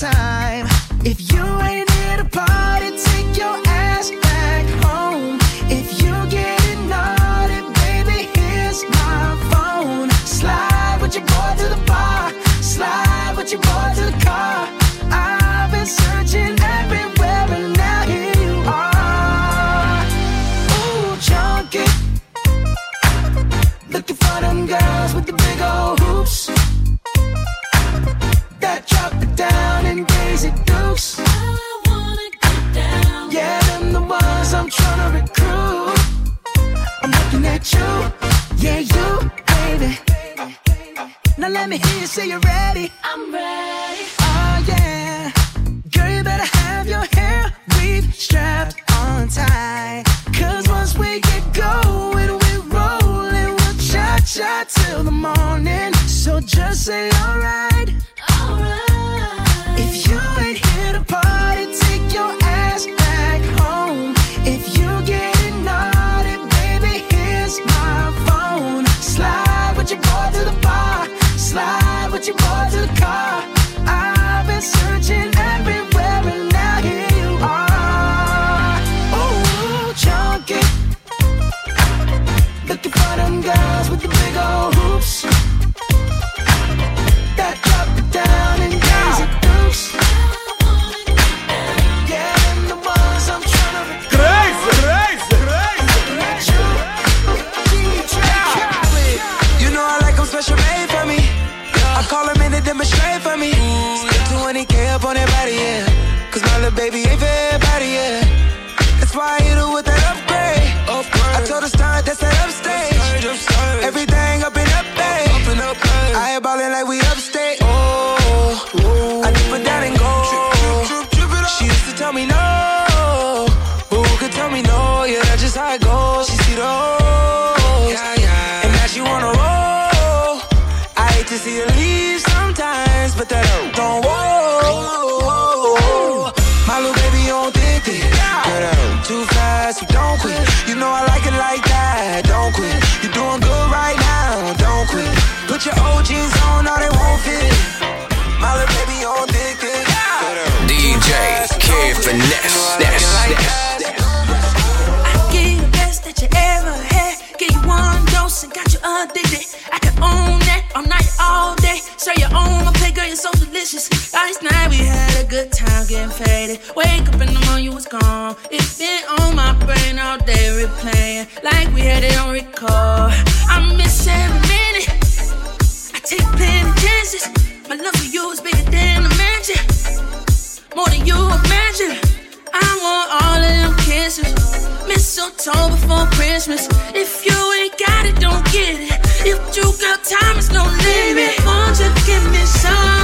time. If you ain't here to party me hear you say you're ready. I'm ready. Oh yeah. Girl, you better have your hair weave strapped on tight. Cause once we get going, we're rolling. We'll cha cha till the morning. So just say alright. Last night we had a good time getting faded. Wake up in the morning, you was gone. It's been on my brain all day, replaying like we had it on record. I miss every minute. I take plenty chances. My love for you is bigger than a mansion, more than you imagine. I want all of them kisses, mistletoe before Christmas. If you ain't got it, don't get it. If you got time, it's no limit. Won't you give me some?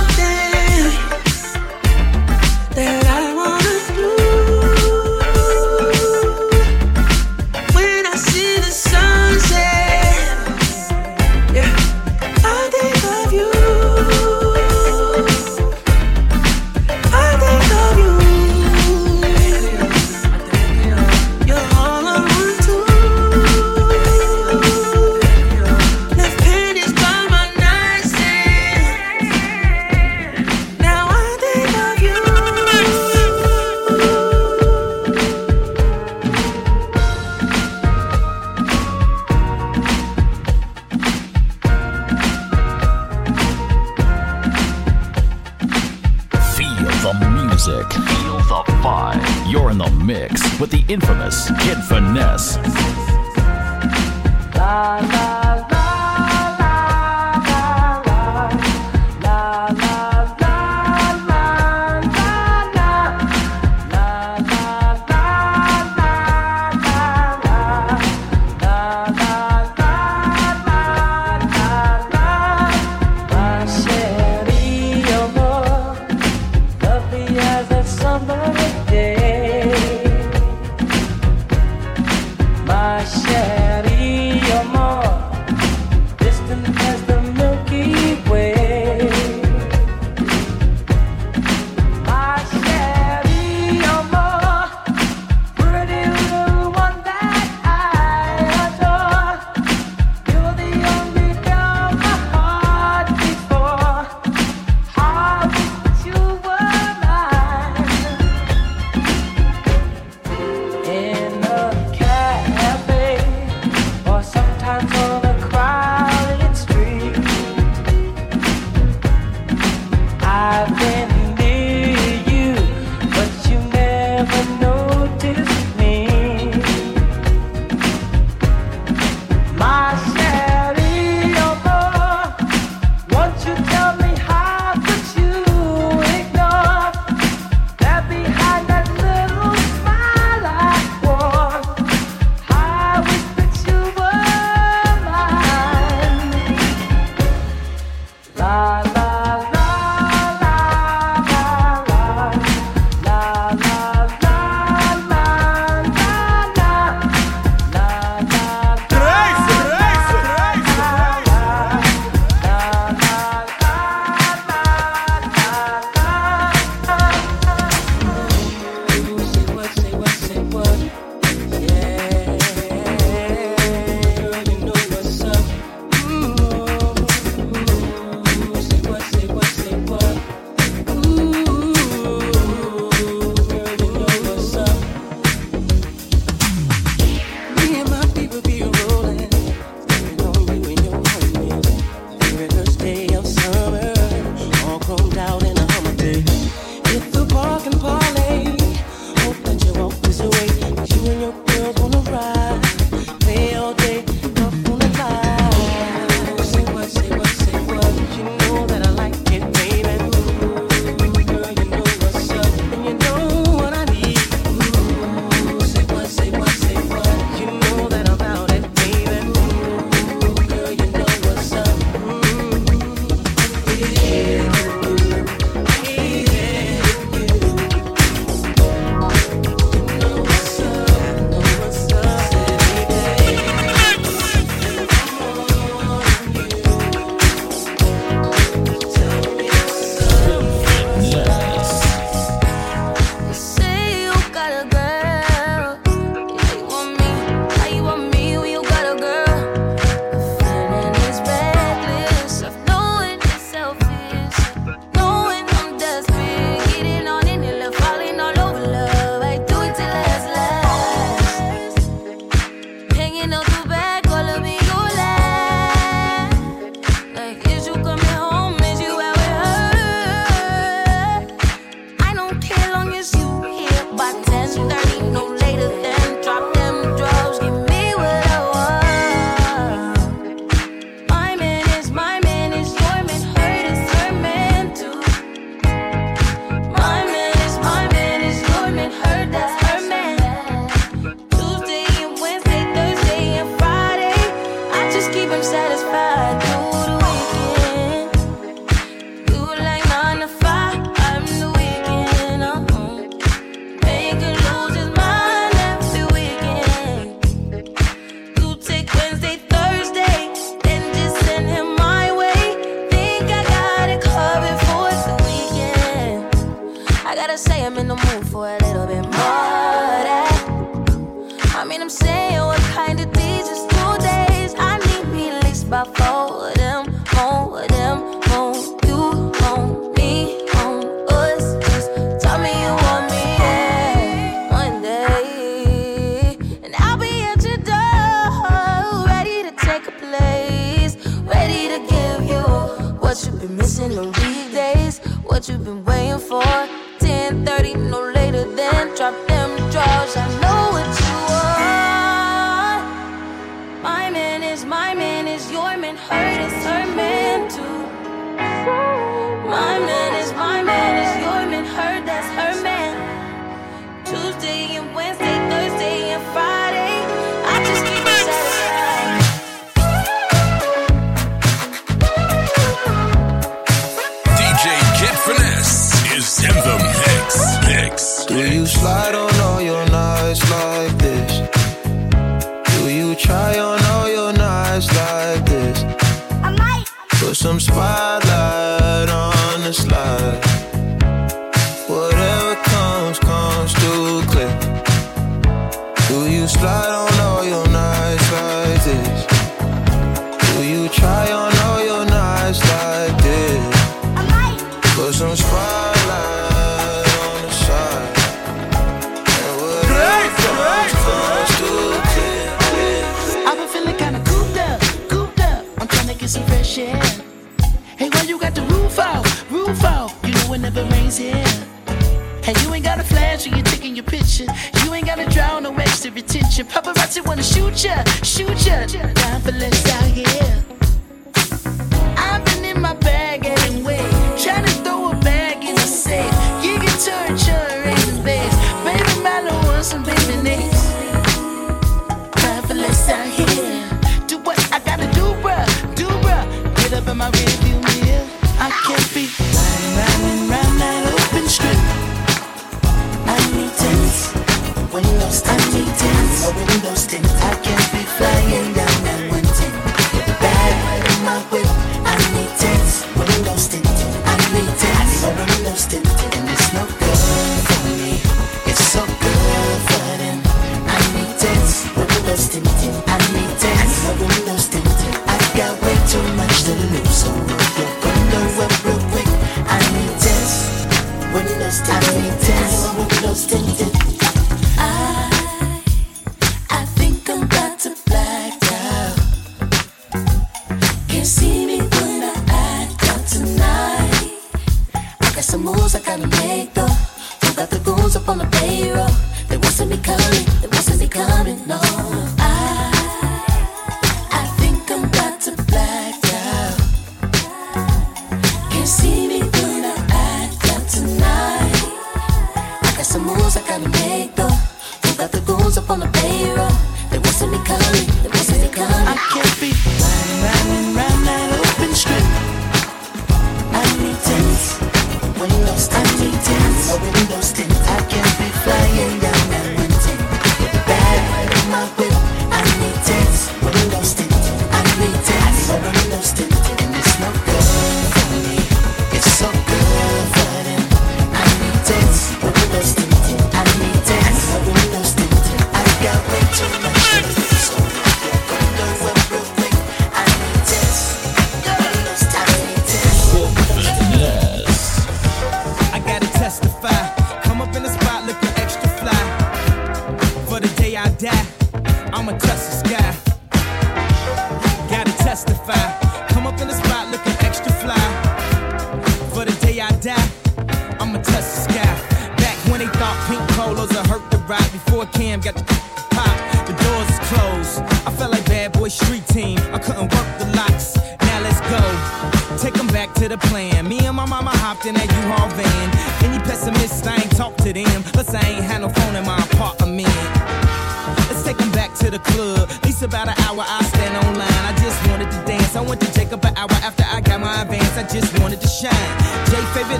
Been missing the weekdays. What you been waiting for? 10:30, no later than. Drop them drawers. I know what you want. My man is my man is your man. Hurt is her man too. My man is my man is your man. Hurt that's her man. Mix. Mix. Mix. Do you slide on all your knives like this? Do you try on all your knives like this? I might put some spice. attention. You ain't gotta draw no extra attention. Paparazzi wanna shoot ya, shoot ya. Down for less out here. I've been in my bag anyway, trying to throw a bag in the safe. Gig and torture in base. Baby Milo want some baby names. Down for less out here. Do what I gotta do, bruh, do bruh. Get up in my room. I can be flying down that one thing. Bad in my whip, I need tents. Knowing I need tests. Knowing those things, and it's no good for me. It's so good for them. I need tents. Knowing those things, I need tents. Knowing those things, I got way too much to lose. So we'll go it real quick. I need tents. Knowing those things, I need tents. Knowing those things.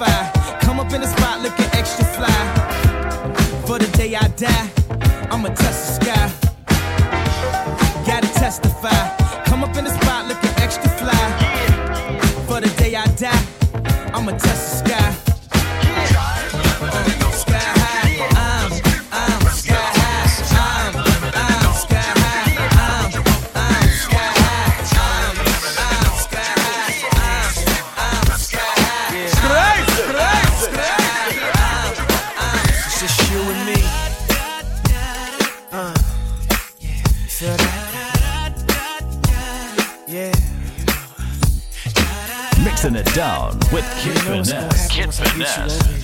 Come up in the spot looking extra fly. For the day I die, I'ma test the sky. Gotta testify. Come up in the spot looking extra fly. For the day I die, I'ma test with Kid Finesse. Kid Finesse.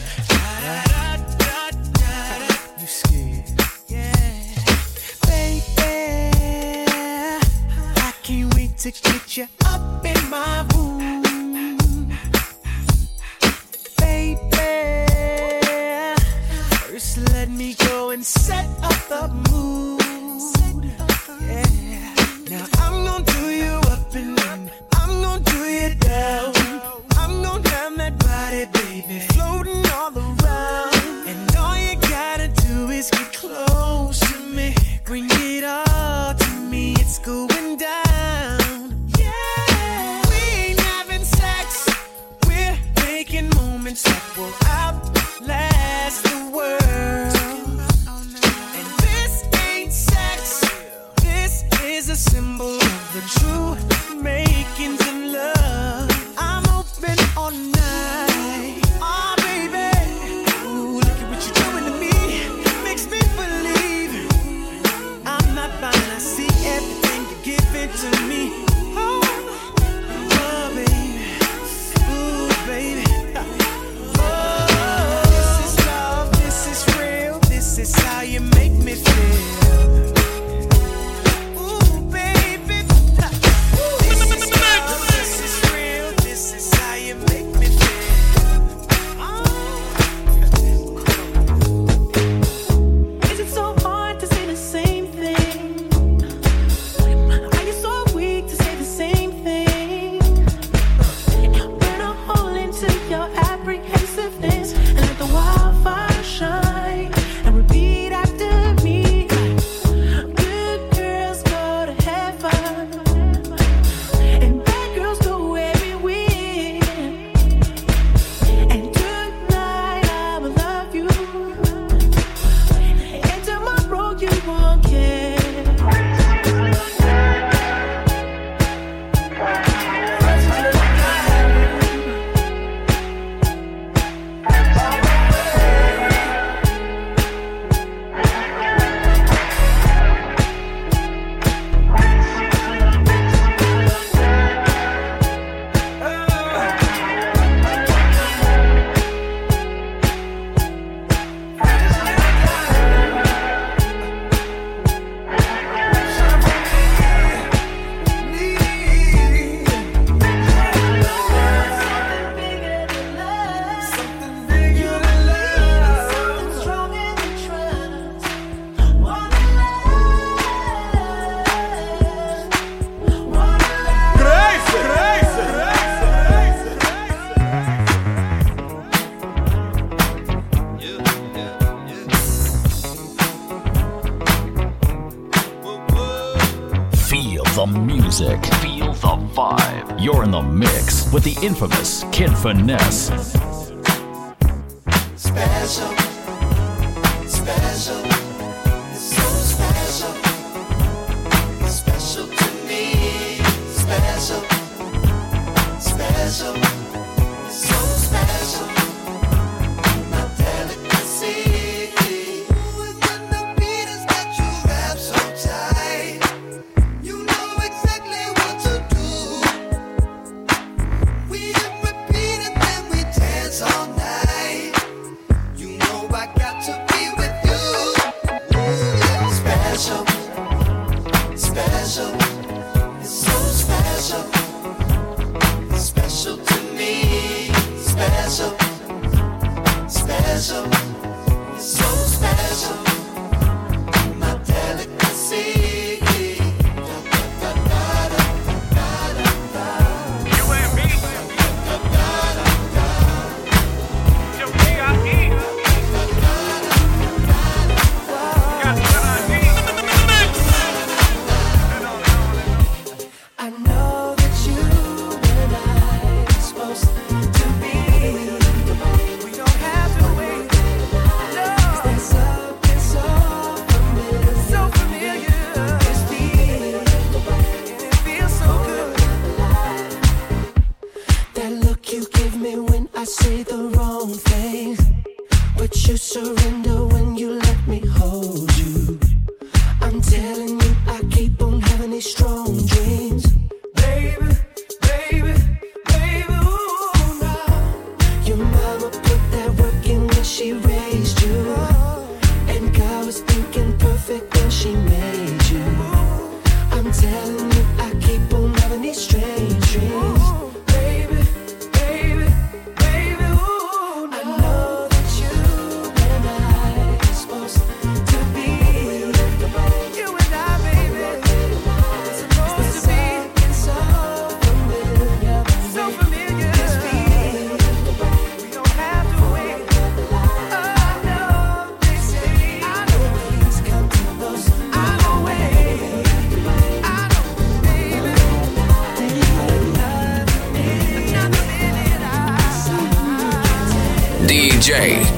Infamous Kid Finesse.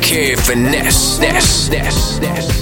Kid Finesse. Ness, ness, ness, ness.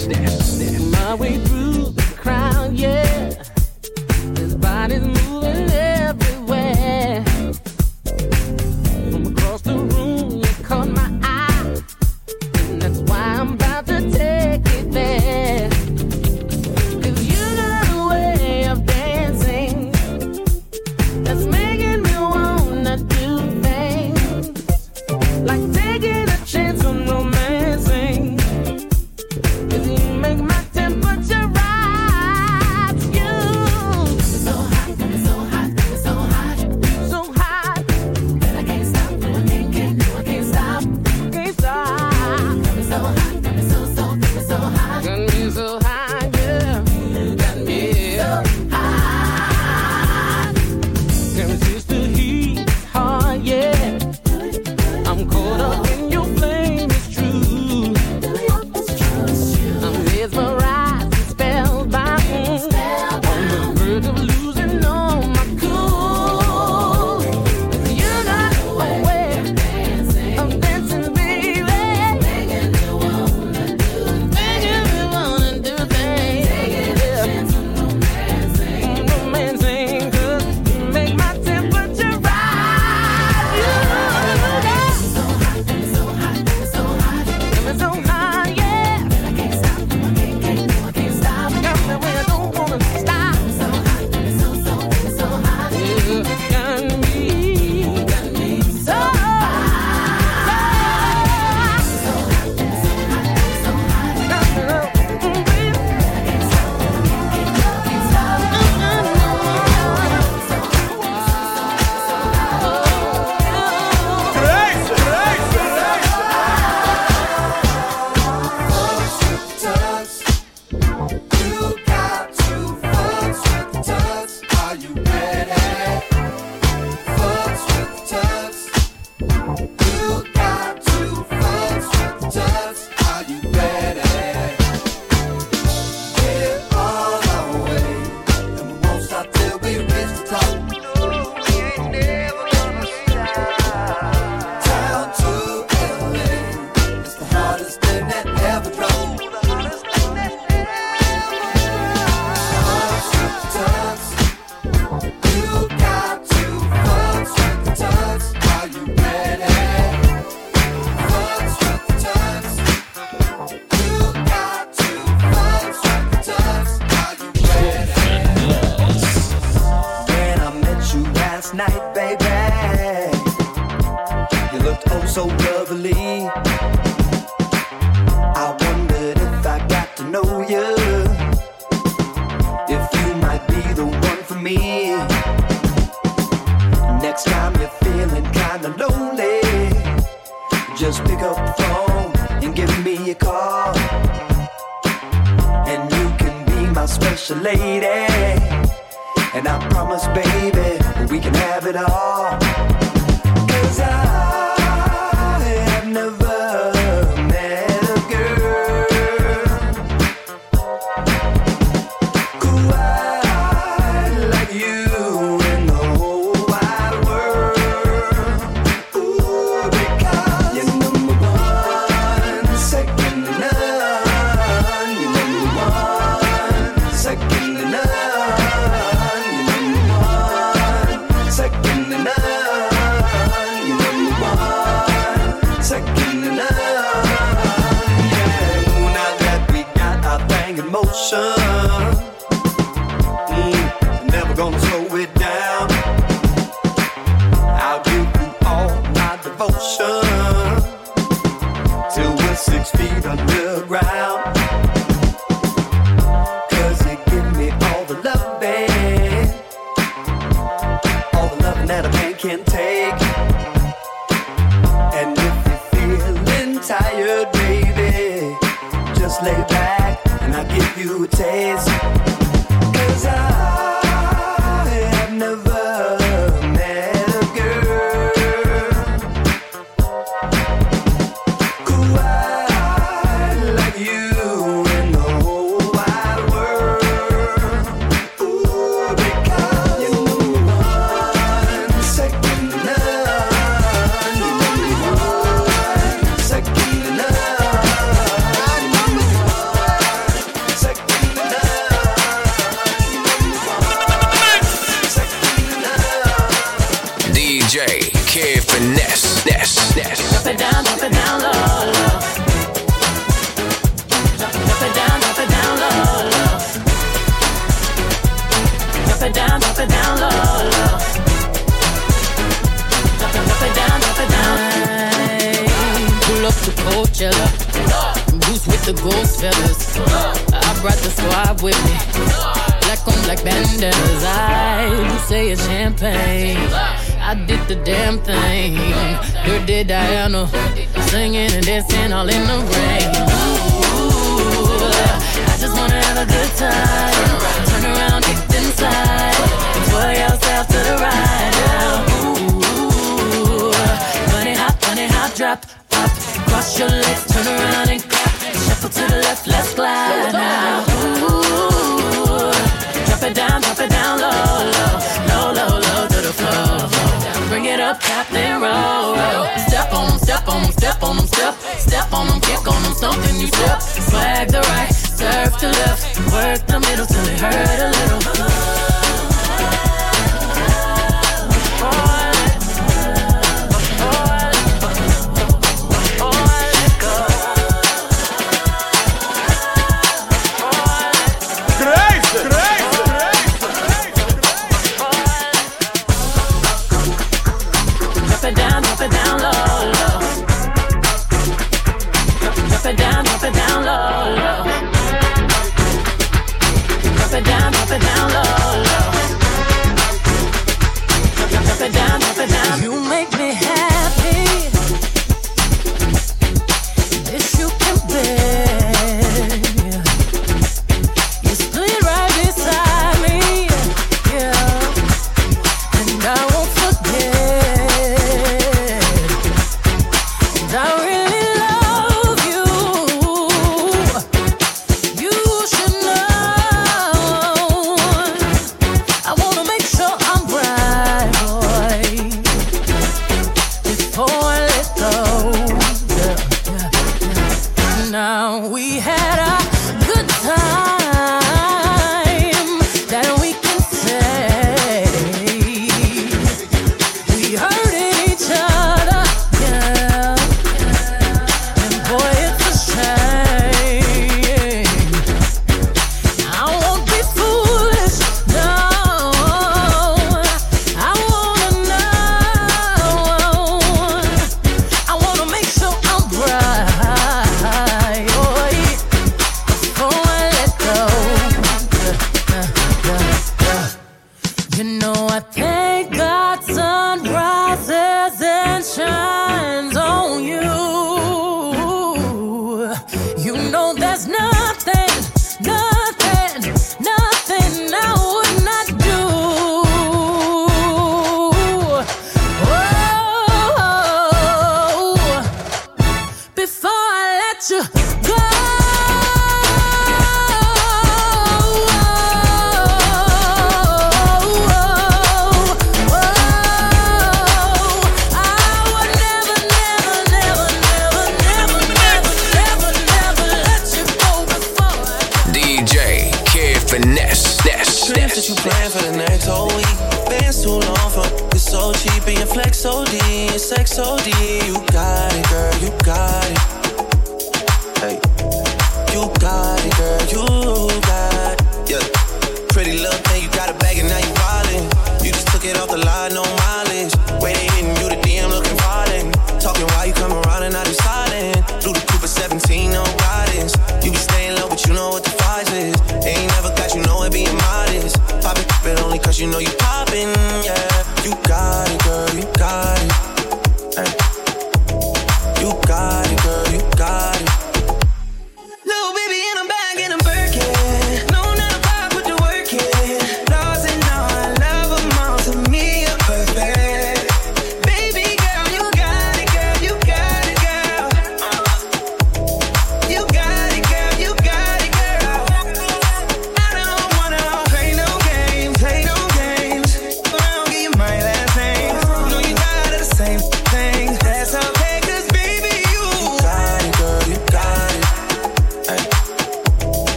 Got a bag and now you wildin'. You just took it off the line, no mileage.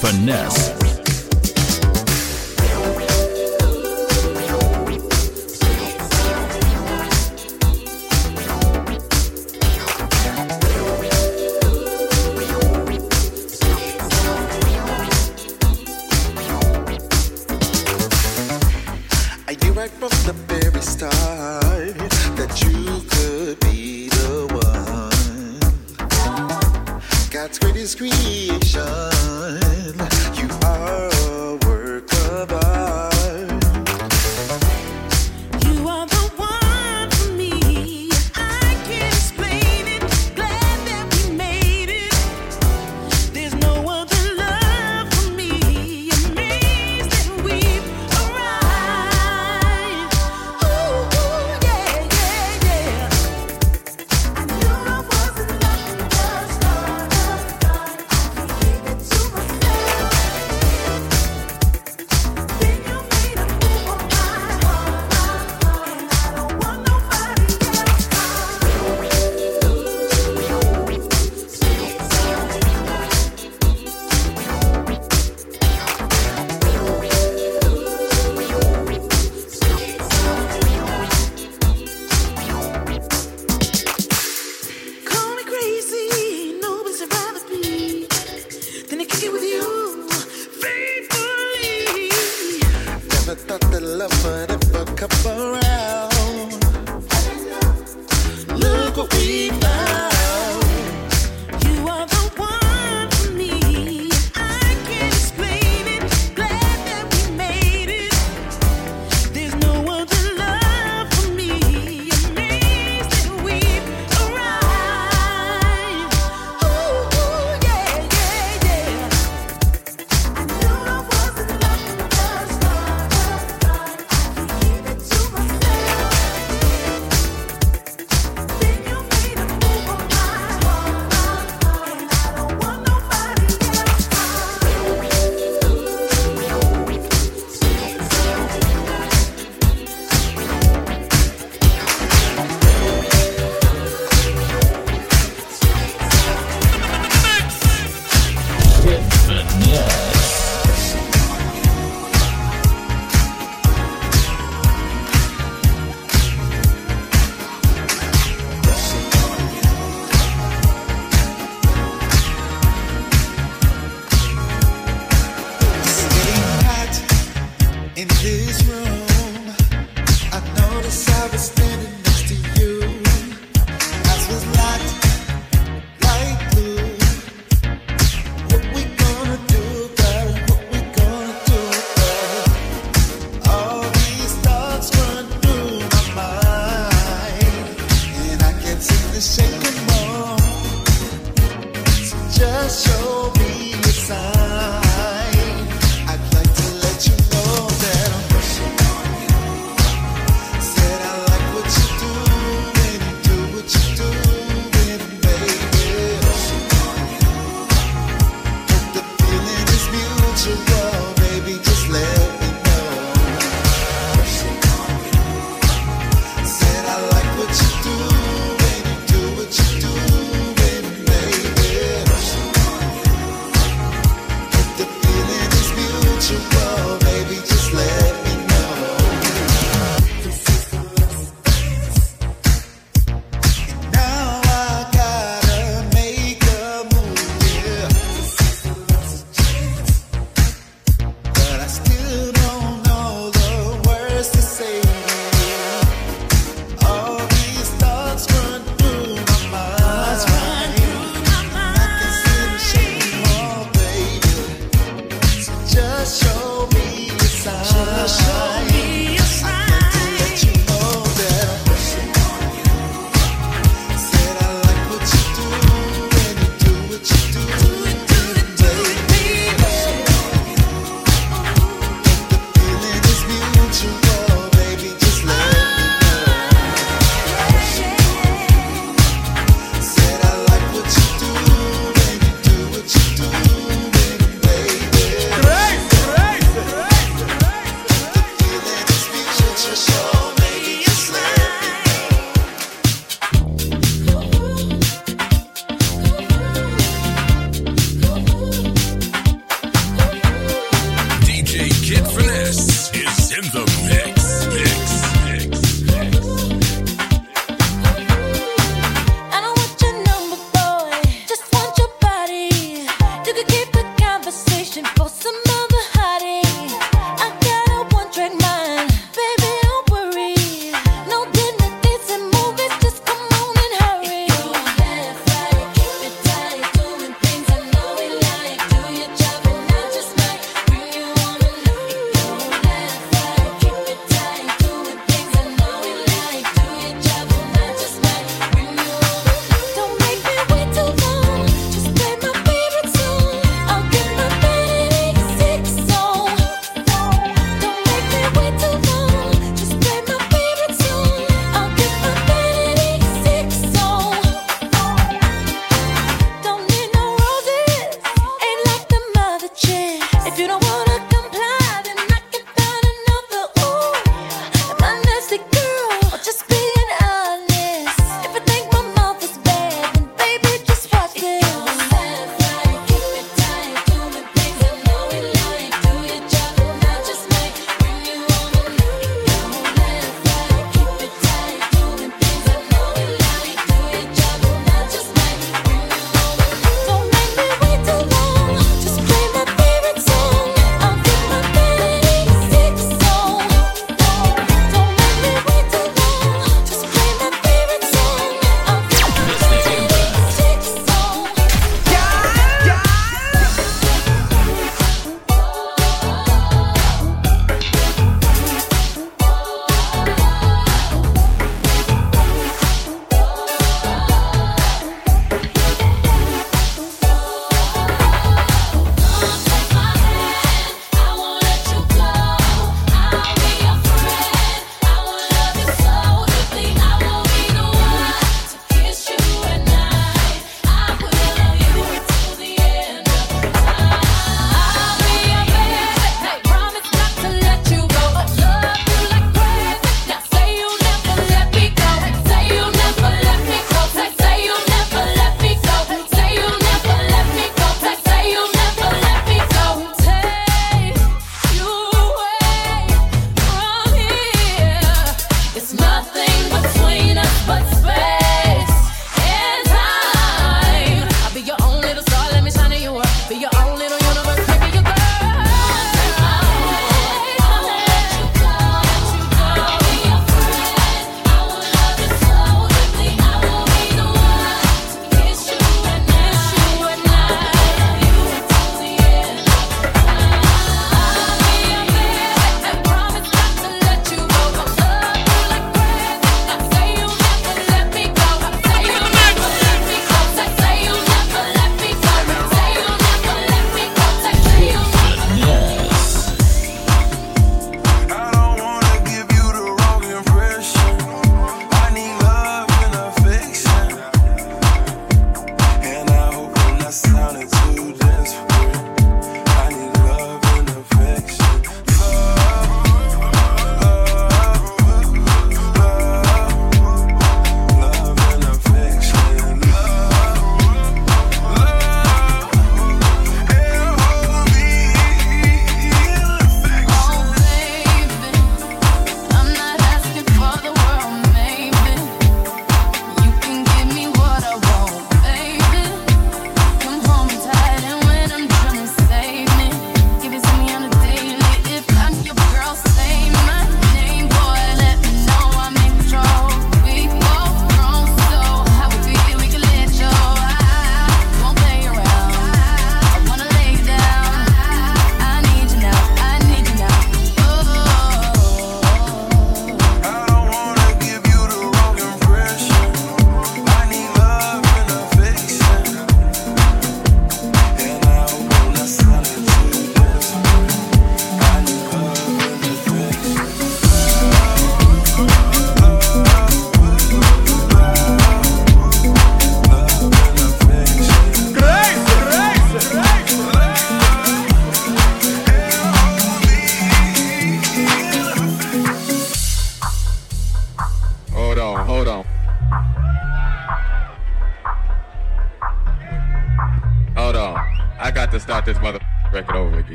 Finesse.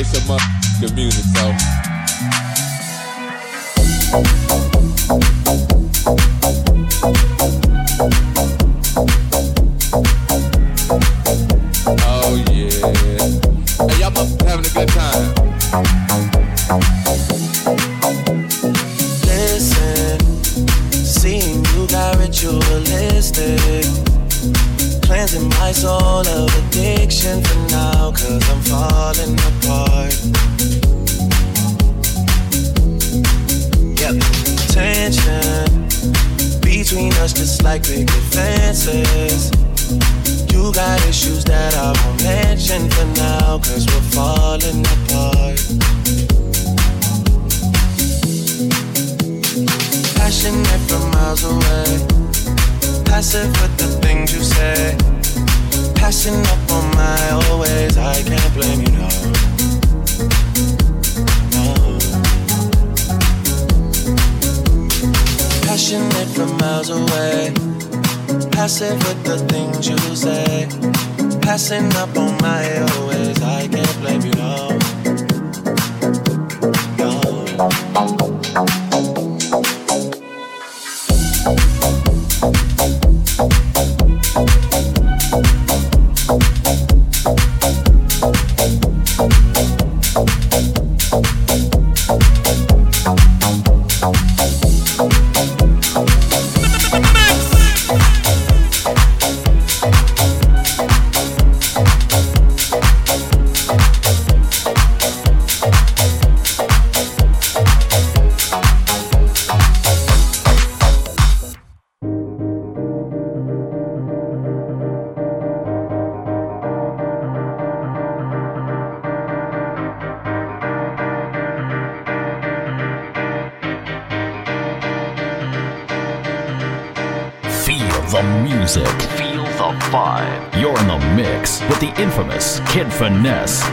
Mic and play Finesse.